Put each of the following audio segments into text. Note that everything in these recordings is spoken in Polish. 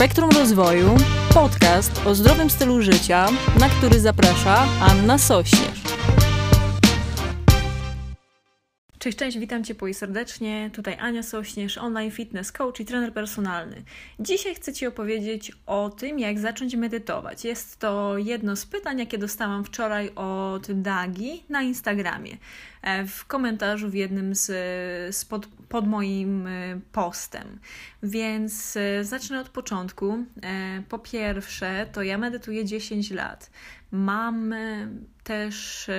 Spektrum Rozwoju, podcast o zdrowym stylu życia, na który zaprasza Anna Sośnierz. Cześć, cześć, witam Cię i serdecznie. Tutaj Ania Sośnierz, online fitness coach i trener personalny. Dzisiaj chcę Ci opowiedzieć o tym, jak zacząć medytować. Jest to jedno z pytań, jakie dostałam wczoraj od Dagi na Instagramie. E, w komentarzu w jednym z, z pod, pod moim e, postem. Więc e, zacznę od początku. Po pierwsze, to ja medytuję 10 lat. Mam też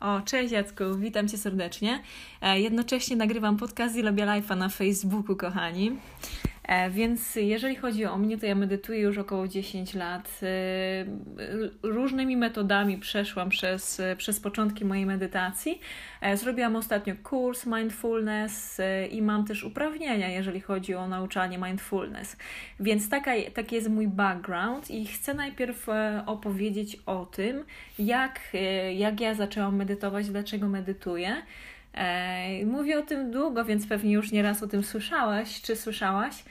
o, cześć Jacku, witam Cię serdecznie. E, jednocześnie nagrywam podcast i lubię live'a na Facebooku, kochani. E, więc jeżeli chodzi o mnie, to ja medytuję już około 10 lat. E, różnymi metodami przeszłam przez, przez początki mojej medytacji. E, zrobiłam ostatnio kurs mindfulness i mam też uprawnienia, jeżeli chodzi o nauczanie mindfulness. Więc taka, taki jest mój background i chcę najpierw opowiedzieć o tym, jak, jak ja zaczęłam medytować, dlaczego medytuję. Mówię o tym długo, więc pewnie już nieraz o tym słyszałaś czy słyszałaś,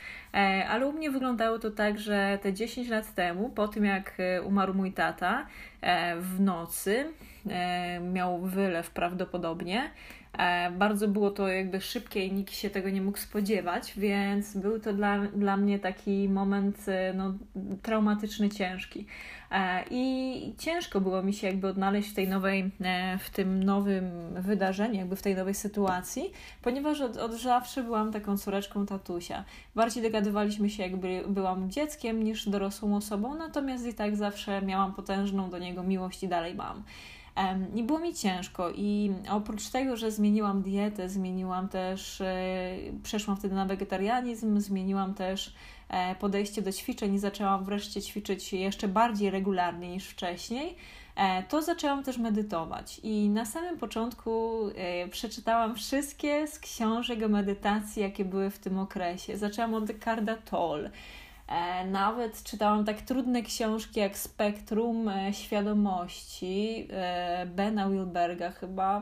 ale u mnie wyglądało to tak, że te 10 lat temu, po tym jak e, umarł mój tata, e, w nocy e, miał wylew prawdopodobnie. Bardzo było to jakby szybkie i nikt się tego nie mógł spodziewać, więc był to dla, dla mnie taki moment no, traumatyczny, ciężki. E, I ciężko było mi się jakby odnaleźć w tej nowej, e, w tym nowym wydarzeniu, jakby w tej nowej sytuacji, ponieważ od, od zawsze byłam taką córeczką tatusia. Bardziej dogadywaliśmy się, jakby byłam dzieckiem niż dorosłą osobą, natomiast i tak zawsze miałam potężną do niego miłość i dalej mam. I było mi ciężko i oprócz tego, że zmieniłam dietę, zmieniłam też, e, przeszłam wtedy na wegetarianizm, zmieniłam też E, podejście do ćwiczeń i zaczęłam wreszcie ćwiczyć jeszcze bardziej regularnie niż wcześniej, e, to zaczęłam też medytować. I na samym początku przeczytałam wszystkie z książek o medytacji, jakie były w tym okresie. Zaczęłam od Descartes Toll. Nawet czytałam tak trudne książki jak Spektrum Świadomości Bena Wilberga chyba.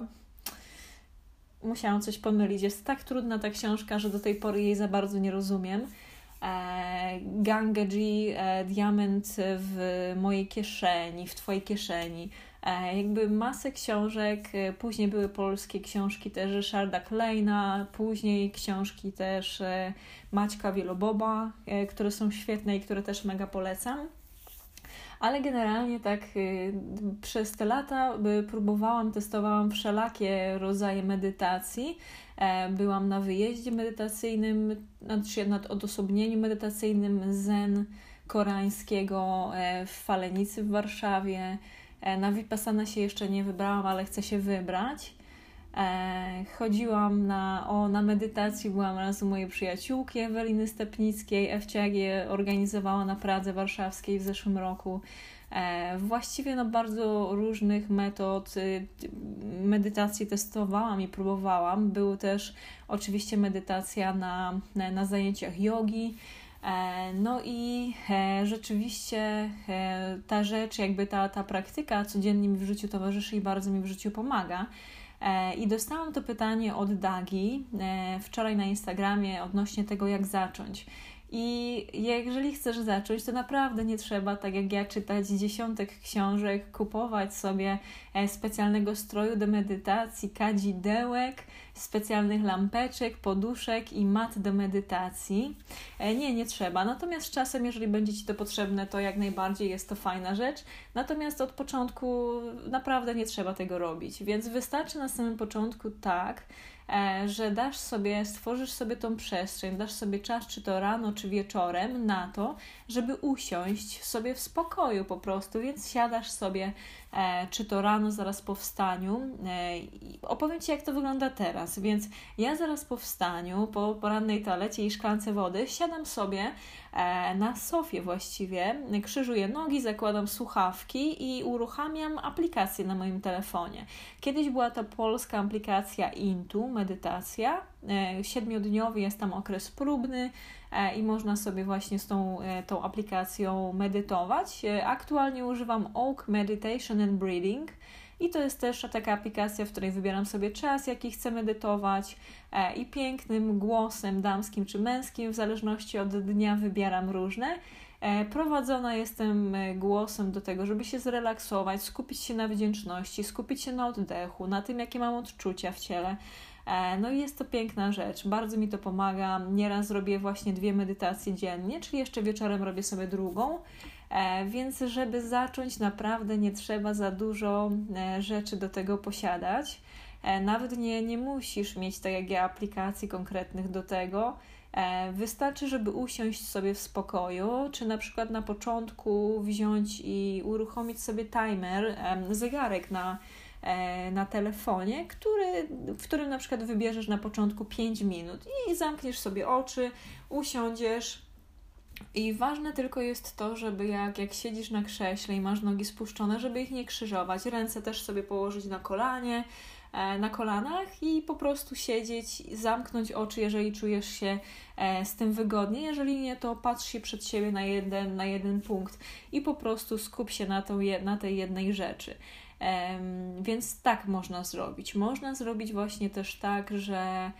Musiałam coś pomylić. Jest tak trudna ta książka, że do tej pory jej za bardzo nie rozumiem. E, Gangeji, e, diament w mojej kieszeni, w Twojej kieszeni. E, jakby masę książek, później były polskie książki też Ryszarda Klejna, później książki też Maćka Wieloboba, które są świetne i które też mega polecam ale generalnie tak przez te lata próbowałam, testowałam wszelakie rodzaje medytacji. E, byłam na wyjeździe medytacyjnym, znaczy nad odosobnieniu medytacyjnym zen koreańskiego e, w Falenicy w Warszawie. E, na Vipassana się jeszcze nie wybrałam, ale chcę się wybrać. Chodziłam na, o, na medytacji, byłam raz u mojej przyjaciółki Eweliny Stepnickiej. Je organizowała na Pradze Warszawskiej w zeszłym roku. E, właściwie no bardzo różnych metod y, medytacji testowałam i próbowałam. Były też oczywiście medytacja na, na, na zajęciach jogi. E, no i e, rzeczywiście ta rzecz, jakby ta, ta praktyka codziennie mi w życiu towarzyszy i bardzo mi w życiu pomaga. I dostałam to pytanie od Dagi wczoraj na Instagramie odnośnie tego, jak zacząć. I jeżeli chcesz zacząć, to naprawdę nie trzeba, tak jak ja, czytać dziesiątek książek, kupować sobie e, specjalnego stroju do medytacji, kadzidełek, specjalnych lampeczek, poduszek i mat do medytacji. E, nie, nie trzeba. Natomiast czasem, jeżeli będzie Ci to potrzebne, to jak najbardziej jest to fajna rzecz. Natomiast od początku naprawdę nie trzeba tego robić. Więc wystarczy na samym początku tak, że dasz sobie, stworzysz sobie tą przestrzeń, dasz sobie czas, czy to rano, czy wieczorem, na to, żeby usiąść sobie w spokoju po prostu, więc siadasz sobie, e, czy to rano, zaraz po wstaniu. E, opowiem Ci, jak to wygląda teraz. Więc ja zaraz po wstaniu, po porannej toalecie i szklance wody, siadam sobie E, na sofie właściwie, krzyżuję nogi, zakładam słuchawki i uruchamiam aplikację na moim telefonie. Kiedyś była to polska aplikacja Intu, medytacja. E, siedmiodniowy jest tam okres próbny e, i można sobie właśnie z tą, tą aplikacją medytować. Aktualnie używam Oak Meditation and Breathing. I to jest też taka aplikacja, w której wybieram sobie czas, jaki chcę medytować e, i pięknym głosem damskim czy męskim, w zależności od dnia wybieram różne. E, prowadzona jestem e, głosem do tego, żeby się zrelaksować, skupić się na wdzięczności, skupić się na oddechu, na tym, jakie mam odczucia w ciele. No i jest to piękna rzecz, bardzo mi to pomaga. Nieraz robię właśnie dwie medytacje dziennie, czyli jeszcze wieczorem robię sobie drugą. Więc, żeby zacząć, naprawdę nie trzeba za dużo rzeczy do tego posiadać. Nawet nie, nie musisz mieć, tak jak ja, aplikacji konkretnych do tego. E, wystarczy, żeby usiąść sobie w spokoju, czy na przykład na początku wziąć i uruchomić sobie timer, zegarek na, e, na telefonie, który, w którym na przykład wybierzesz na początku 5 minut i zamkniesz sobie oczy, usiądziesz. I ważne tylko jest to, żeby jak, jak siedzisz na krześle i masz nogi spuszczone, żeby ich nie krzyżować, ręce też sobie położyć na kolanie, E, na kolanach i po prostu siedzieć, zamknąć oczy, jeżeli czujesz się e, z tym wygodnie. Jeżeli nie, to patrz się przed siebie na jeden, na jeden punkt i po prostu skup się na, tą, na tej jednej rzeczy. Więc tak można zrobić. Można zrobić właśnie też tak, że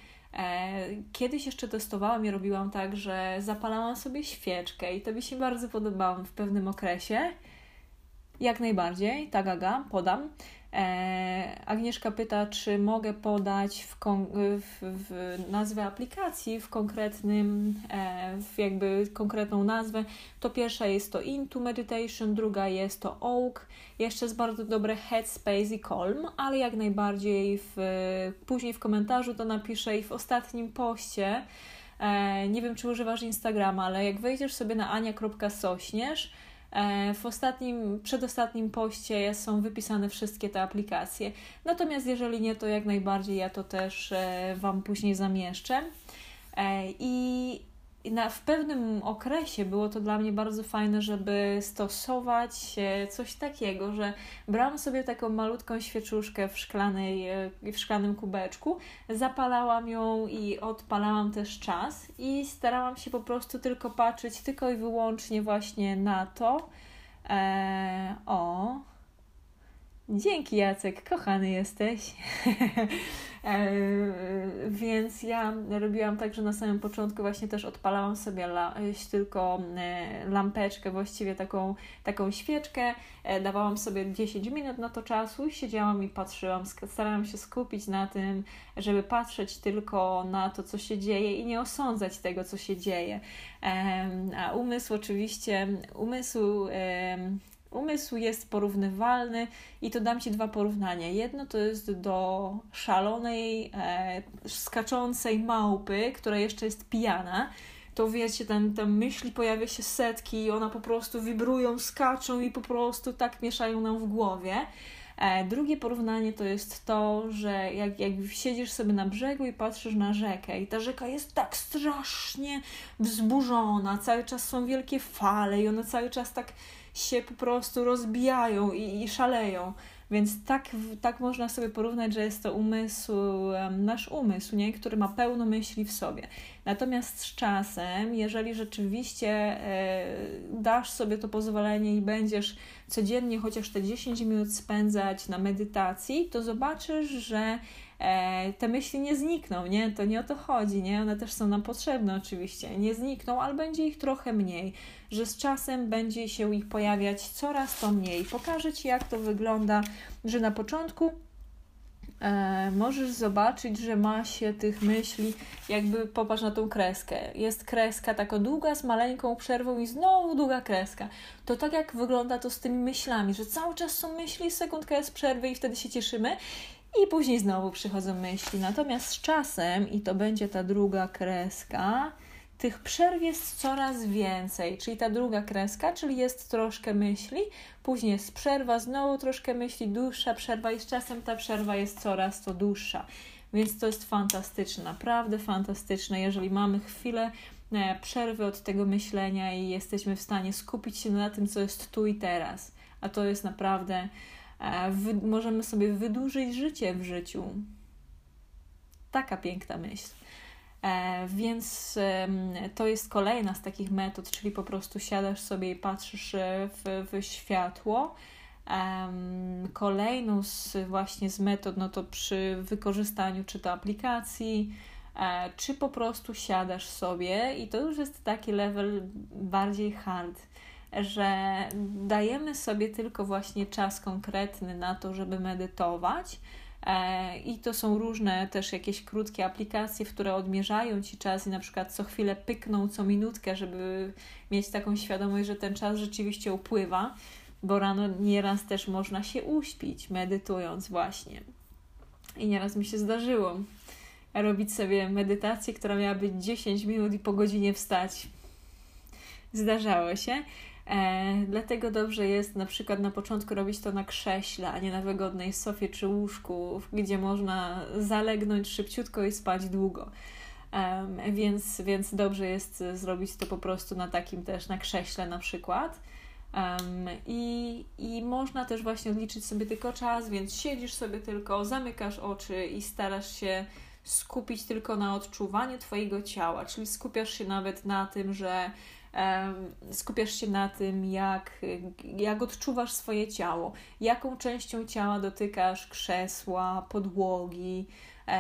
Kiedyś jeszcze testowałam i robiłam tak, że zapalałam sobie świeczkę i to mi się bardzo podobało w pewnym okresie. Jak najbardziej, tak aga, podam. E, Agnieszka pyta, czy mogę podać w, w, w nazwę aplikacji w konkretnym, e, w jakby konkretną nazwę. To pierwsza jest to Into Meditation, druga jest to Oak, jeszcze jest bardzo dobre Headspace i Calm, ale jak najbardziej w, później w komentarzu to napiszę i w ostatnim poście. E, nie wiem, czy używasz Instagrama, ale jak wejdziesz sobie na ania.sośnierz, w ostatnim, przedostatnim poście są wypisane wszystkie te aplikacje. Natomiast jeżeli nie, to jak najbardziej ja to też e, Wam później zamieszczę. E, I na, w pewnym okresie było to dla mnie bardzo fajne, żeby stosować coś takiego, że brałam sobie taką malutką świeczuszkę w, szklanej, w szklanym kubeczku, zapalałam ją i odpalałam też czas i starałam się po prostu tylko patrzeć tylko i wyłącznie właśnie na to. Eee, o, Dzięki Jacek, kochany jesteś. e, więc ja robiłam tak, że na samym początku właśnie też odpalałam sobie la, tylko e, lampeczkę, właściwie taką, taką świeczkę. E, dawałam sobie 10 minut na to czasu, siedziałam i patrzyłam, starałam się skupić na tym, żeby patrzeć tylko na to, co się dzieje i nie osądzać tego, co się dzieje. A umysł oczywiście, umysł Umysł jest porównywalny i to dam Ci dwa porównania. Jedno to jest do szalonej, e, skaczącej małpy, która jeszcze jest pijana. To wiecie, ten, te myśli pojawia się setki i one po prostu wibrują, skaczą i po prostu tak mieszają nam w głowie. E, drugie porównanie to jest to, że jak, jak siedzisz sobie na brzegu i patrzysz na rzekę i ta rzeka jest tak strasznie wzburzona, cały czas są wielkie fale i one cały czas tak się po prostu rozbijają i, i szaleją. Więc tak, tak można sobie porównać, że jest to umysł, nasz umysł, nie? który ma pełno myśli w sobie. Natomiast z czasem, jeżeli rzeczywiście e, dasz sobie to pozwolenie i będziesz codziennie chociaż te 10 minut spędzać na medytacji, to zobaczysz, że te myśli nie znikną, nie? To nie o to chodzi, nie? One też są nam potrzebne oczywiście. Nie znikną, ale będzie ich trochę mniej, że z czasem będzie się ich pojawiać coraz to mniej. Pokażę Ci, jak to wygląda, że na początku e, możesz zobaczyć, że ma się tych myśli, jakby popatrz na tą kreskę. Jest kreska taka długa z maleńką przerwą i znowu długa kreska. To tak jak wygląda to z tymi myślami, że cały czas są myśli, sekundka jest przerwy i wtedy się cieszymy i później znowu przychodzą myśli. Natomiast z czasem, i to będzie ta druga kreska, tych przerw jest coraz więcej, czyli ta druga kreska, czyli jest troszkę myśli, później jest przerwa, znowu troszkę myśli, dłuższa przerwa i z czasem ta przerwa jest coraz to dłuższa. Więc to jest fantastyczne, naprawdę fantastyczne, jeżeli mamy chwilę e, przerwy od tego myślenia i jesteśmy w stanie skupić się na tym, co jest tu i teraz. A to jest naprawdę wy, możemy sobie wydłużyć życie w życiu. Taka piękna myśl. E, więc e, to jest kolejna z takich metod, czyli po prostu siadasz sobie i patrzysz e, w, w światło Kolejną z właśnie z metod, no to przy wykorzystaniu czy to aplikacji, e, czy po prostu siadasz sobie i to już jest taki level bardziej hard, że dajemy sobie tylko właśnie czas konkretny na to, żeby medytować. E, I to są różne też jakieś krótkie aplikacje, które odmierzają ci czas i na przykład co chwilę pykną co minutkę, żeby mieć taką świadomość, że ten czas rzeczywiście upływa bo rano nieraz też można się uśpić, medytując właśnie. I nieraz mi się zdarzyło robić sobie medytację, która miała być 10 minut i po godzinie wstać. Zdarzało się. E, dlatego dobrze jest na przykład na początku robić to na krześle, a nie na wygodnej sofie czy łóżku, gdzie można zalegnąć szybciutko i spać długo. E, więc, więc dobrze jest zrobić to po prostu na takim też, na krześle na przykład. Um, i, I można też właśnie odliczyć sobie tylko czas, więc siedzisz sobie tylko, zamykasz oczy i starasz się skupić tylko na odczuwaniu Twojego ciała, czyli skupiasz się nawet na tym, że skupiasz się na tym, jak, jak odczuwasz swoje ciało, jaką częścią ciała dotykasz krzesła, podłogi,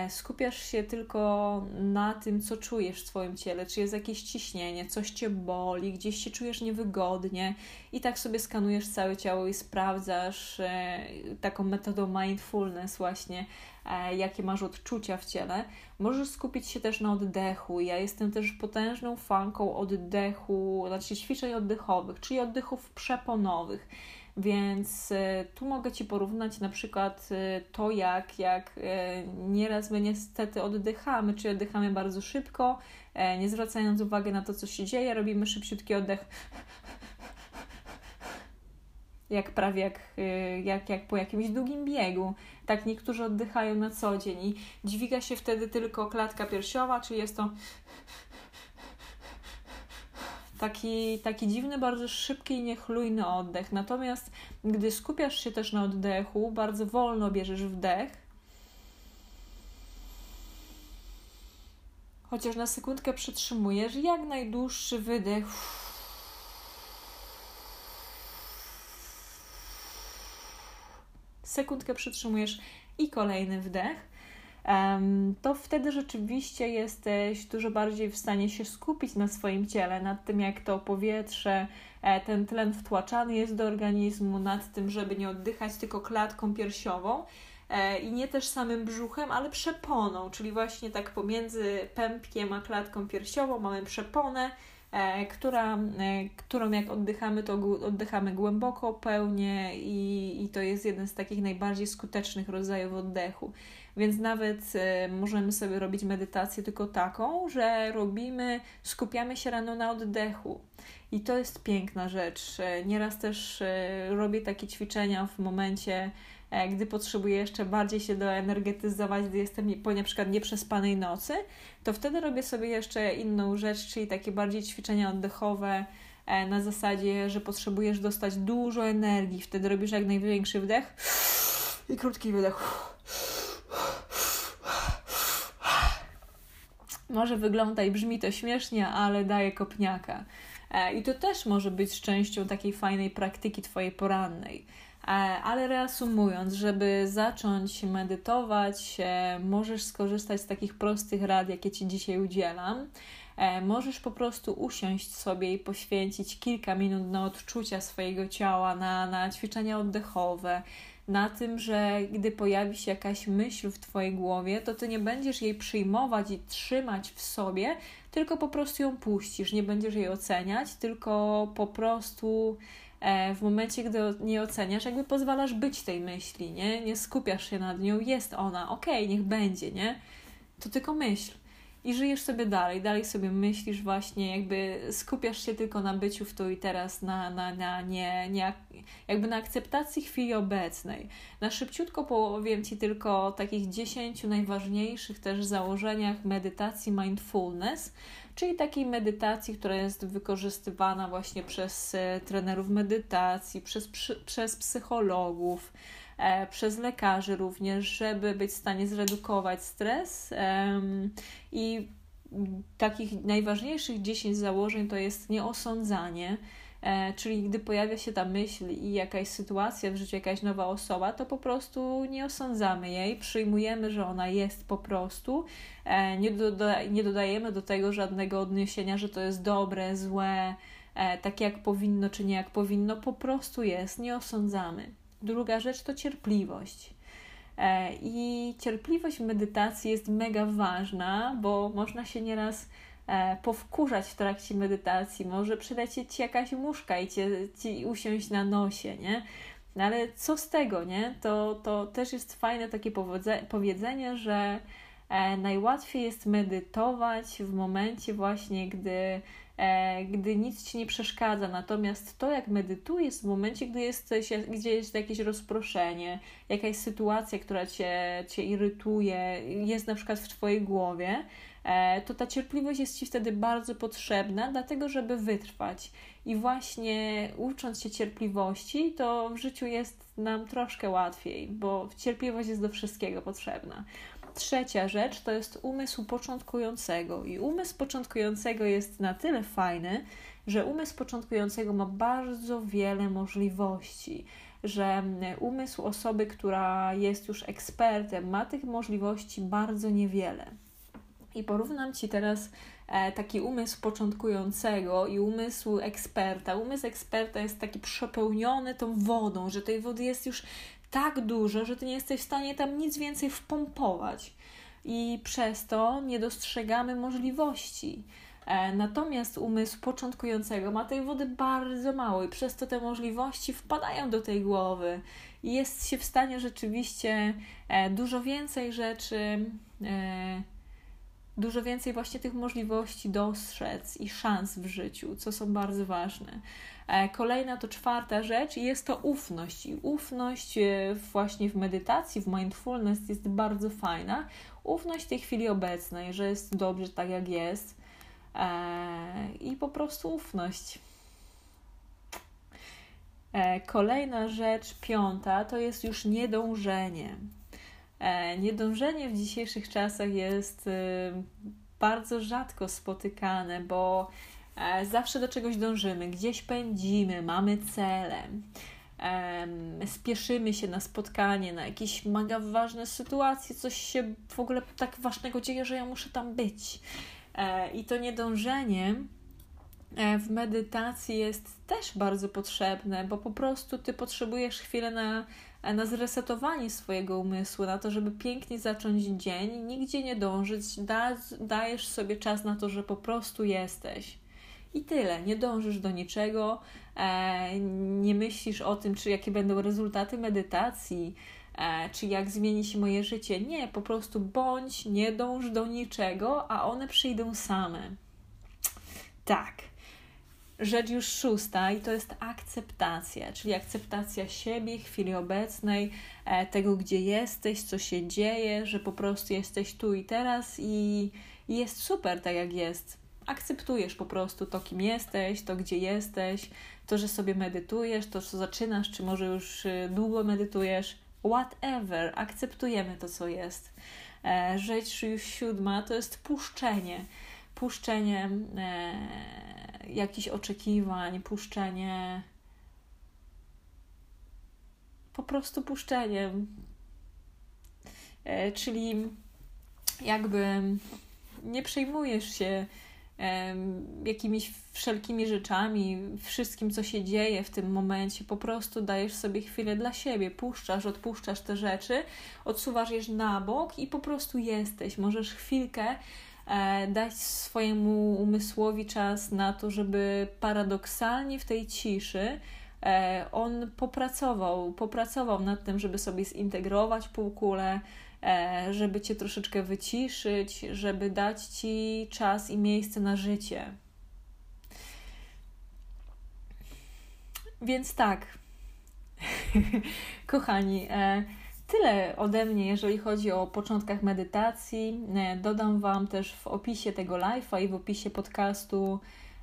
skupiasz się tylko na tym, co czujesz w swoim ciele, czy jest jakieś ciśnienie, coś cię boli, gdzieś się czujesz niewygodnie i tak sobie skanujesz całe ciało i sprawdzasz e, taką metodą mindfulness właśnie, e, jakie masz odczucia w ciele. Możesz skupić się też na oddechu. Ja jestem też potężną fanką oddechu, znaczy ćwiczeń oddechowych, czyli oddechów przeponowych. Więc e, tu mogę Ci porównać na przykład e, to, jak, jak e, nieraz my niestety oddychamy, czy oddychamy bardzo szybko, nie zwracając uwagi na to, co się dzieje, robimy szybciutki oddech. Jak prawie jak, jak, jak po jakimś długim biegu. Tak niektórzy oddychają na co dzień i dźwiga się wtedy tylko klatka piersiowa, czy jest to taki, taki dziwny, bardzo szybki i niechlujny oddech. Natomiast gdy skupiasz się też na oddechu, bardzo wolno bierzesz wdech, chociaż na sekundkę przytrzymujesz, jak najdłuższy wydech. Sekundkę przytrzymujesz i kolejny wdech to wtedy rzeczywiście jesteś dużo bardziej w stanie się skupić na swoim ciele, nad tym, jak to powietrze, e, ten tlen wtłaczany jest do organizmu, nad tym, żeby nie oddychać tylko klatką piersiową e, i nie też samym brzuchem, ale przeponą, czyli właśnie tak pomiędzy pępkiem a klatką piersiową mamy przeponę, która, którą jak oddychamy, to oddychamy głęboko, pełnie i, i to jest jeden z takich najbardziej skutecznych rodzajów oddechu. Więc nawet e, możemy sobie robić medytację tylko taką, że robimy, skupiamy się rano na oddechu. I to jest piękna rzecz. E, nieraz też e, robię takie ćwiczenia w momencie, gdy potrzebuję jeszcze bardziej się doenergetyzować, gdy jestem po na przykład nieprzespanej nocy, to wtedy robię sobie jeszcze inną rzecz, czyli takie bardziej ćwiczenia oddechowe na zasadzie, że potrzebujesz dostać dużo energii. Wtedy robisz jak największy wdech i krótki wydech. Może wygląda i brzmi to śmiesznie, ale daje kopniaka. E, I to też może być częścią takiej fajnej praktyki Twojej porannej. E, ale reasumując, żeby zacząć medytować, e, możesz skorzystać z takich prostych rad, jakie Ci dzisiaj udzielam. Możesz po prostu usiąść sobie i poświęcić kilka minut na odczucia swojego ciała, na, na ćwiczenia oddechowe, na tym, że gdy pojawi się jakaś myśl w Twojej głowie, to Ty nie będziesz jej przyjmować i trzymać w sobie, tylko po prostu ją puścisz. Nie będziesz jej oceniać, tylko po prostu e, w momencie, gdy nie oceniasz, jakby pozwalasz być tej myśli, nie? Nie skupiasz się nad nią, jest ona, okej, okay, niech będzie, nie? To tylko myśl i żyjesz sobie dalej, dalej sobie myślisz właśnie, jakby skupiasz się tylko na byciu w tu i teraz, na, na, na nie, nie, jakby na akceptacji chwili obecnej. Na szybciutko powiem Ci tylko o takich dziesięciu najważniejszych też założeniach medytacji mindfulness, czyli takiej medytacji, która jest wykorzystywana właśnie przez e, trenerów medytacji, przez, przez psychologów, przez lekarzy również, żeby być w stanie zredukować stres. I takich najważniejszych 10 założeń to jest nieosądzanie, E, czyli gdy pojawia się ta myśl i jakaś sytuacja w życiu, jakaś nowa osoba, to po prostu nie osądzamy jej, przyjmujemy, że ona jest po prostu, e, nie, doda nie dodajemy do tego żadnego odniesienia, że to jest dobre, złe, e, tak jak powinno czy nie jak powinno, po prostu jest, nie osądzamy. Druga rzecz to cierpliwość. I cierpliwość w medytacji jest mega ważna, bo można się nieraz E, powkurzać w trakcie medytacji, może przylecieć ci jakaś muszka i cię, ci usiąść na nosie, nie? Ale co z tego, nie? To, to też jest fajne takie powiedzenie, że e, najłatwiej jest medytować w momencie właśnie, gdy, e, gdy nic ci nie przeszkadza. Natomiast to, jak medytujesz w momencie, gdy jesteś, gdzie jest jakieś rozproszenie, jakaś sytuacja, która cię, cię irytuje, jest na przykład w twojej głowie, E, to ta cierpliwość jest Ci wtedy bardzo potrzebna, dlatego żeby wytrwać. I właśnie ucząc się cierpliwości, to w życiu jest nam troszkę łatwiej, bo cierpliwość jest do wszystkiego potrzebna. Trzecia rzecz to jest umysł początkującego. I umysł początkującego jest na tyle fajny, że umysł początkującego ma bardzo wiele możliwości, że umysł osoby, która jest już ekspertem, ma tych możliwości bardzo niewiele. I porównam Ci teraz e, taki umysł początkującego i umysł eksperta. Umysł eksperta jest taki przepełniony tą wodą, że tej wody jest już tak dużo, że Ty nie jesteś w stanie tam nic więcej wpompować. I przez to nie dostrzegamy możliwości. E, natomiast umysł początkującego ma tej wody bardzo mało i przez to te możliwości wpadają do tej głowy i jest się w stanie rzeczywiście e, dużo więcej rzeczy dużo więcej właśnie tych możliwości dostrzec i szans w życiu, co są bardzo ważne. E, kolejna to czwarta rzecz jest to ufność. I ufność e, właśnie w medytacji, w mindfulness jest bardzo fajna. Ufność tej chwili obecnej, że jest dobrze tak jak jest e, i po prostu ufność. Kolejna rzecz, piąta, to jest już niedążenie. E, niedążenie w dzisiejszych czasach jest y, bardzo rzadko spotykane, bo e, zawsze do czegoś dążymy, gdzieś pędzimy, mamy cele, spieszymy się na spotkanie, na jakieś mega ważne sytuacje, coś się w ogóle tak ważnego dzieje, że ja muszę tam być. E, I to niedążenie w medytacji jest też bardzo potrzebne, bo po prostu ty potrzebujesz chwilę na na zresetowanie swojego umysłu, na to, żeby pięknie zacząć dzień, nigdzie nie dążyć, da, dajesz sobie czas na to, że po prostu jesteś. I tyle. Nie dążysz do niczego, e, nie myślisz o tym, czy jakie będą rezultaty medytacji, e, czy jak zmieni się moje życie. Nie, po prostu bądź, nie dąż do niczego, a one przyjdą same. Tak rzecz już szósta i to jest akceptacja, czyli akceptacja siebie, chwili obecnej, e, tego, gdzie jesteś, co się dzieje, że po prostu jesteś tu i teraz i, jest super tak, jak jest. Akceptujesz po prostu to, kim jesteś, to, gdzie jesteś, to, że sobie medytujesz, to, co zaczynasz, czy może już y, długo medytujesz, whatever, akceptujemy to, co jest. E, rzecz już siódma to jest puszczenie. Puszczenie e, jakichś oczekiwań, puszczenie, po prostu puszczeniem. E, czyli jakby nie przejmujesz się jakimiś wszelkimi rzeczami, wszystkim, co się dzieje w tym momencie. Po prostu dajesz sobie chwilę dla siebie, puszczasz, odpuszczasz te rzeczy, odsuwasz je na bok i po prostu jesteś. Możesz chwilkę dać swojemu umysłowi czas na to, żeby paradoksalnie w tej ciszy e, on popracował, popracował nad tym, żeby sobie zintegrować półkulę, e, żeby cię troszeczkę wyciszyć, żeby dać ci czas i miejsce na życie. Więc tak, kochani, tyle ode mnie, jeżeli chodzi o początkach medytacji. E, dodam Wam też w opisie tego live'a i w opisie podcastu.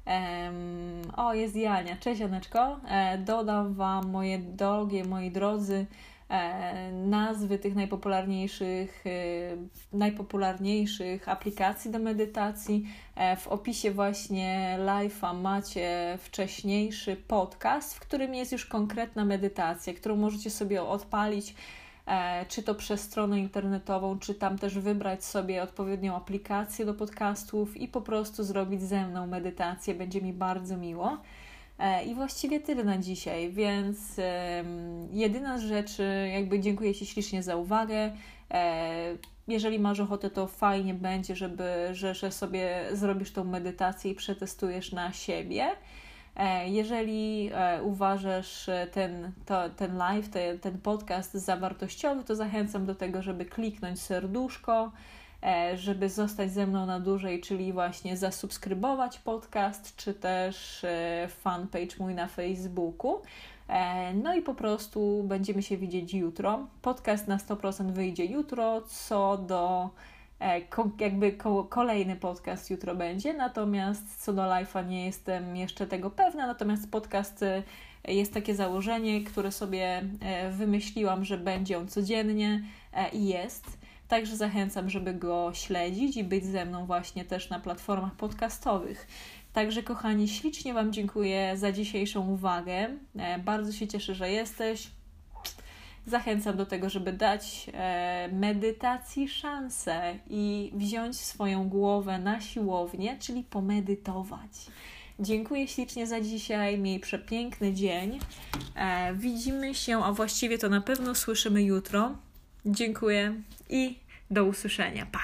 Um, o, jest Jania. Cześć, Janeczko. E, dodam Wam, moje drogie, moi drodzy, e, nazwy tych najpopularniejszych, najpopularniejszych aplikacji do medytacji. W opisie właśnie live'a macie wcześniejszy podcast, w którym jest już konkretna medytacja, którą możecie sobie odpalić czy to przez stronę internetową, czy tam też wybrać sobie odpowiednią aplikację do podcastów i po prostu zrobić ze mną medytację. Będzie mi bardzo miło. E, I właściwie tyle na dzisiaj, więc jedyna z rzeczy, jakby dziękuję Ci ślicznie za uwagę. E, jeżeli masz ochotę, to fajnie będzie, żeby, że, że sobie zrobisz tą medytację i przetestujesz na siebie. E, jeżeli e, uważasz e, ten, to, ten live, ten, ten podcast za wartościowy, to zachęcam do tego, żeby kliknąć serduszko, żeby zostać ze mną na dłużej, czyli właśnie zasubskrybować podcast, czy też fanpage mój na Facebooku. No i po prostu będziemy się widzieć jutro. Podcast na 100% wyjdzie jutro, co do jakby kolejny podcast jutro będzie, natomiast co do live'a nie jestem jeszcze tego pewna, natomiast podcast e, jest takie założenie, które sobie e, wymyśliłam, że będzie on codziennie i jest. Także zachęcam, żeby go śledzić i być ze mną właśnie też na platformach podcastowych. Także, kochani, ślicznie Wam dziękuję za dzisiejszą uwagę. Bardzo się cieszę, że jesteś. Zachęcam do tego, żeby dać e, medytacji szansę i wziąć swoją głowę na siłownię, czyli pomedytować. Dziękuję ślicznie za dzisiaj. Miej przepiękny dzień. E, widzimy się, a właściwie to na pewno słyszymy jutro. Dziękuję i do usłyszenia. Pa!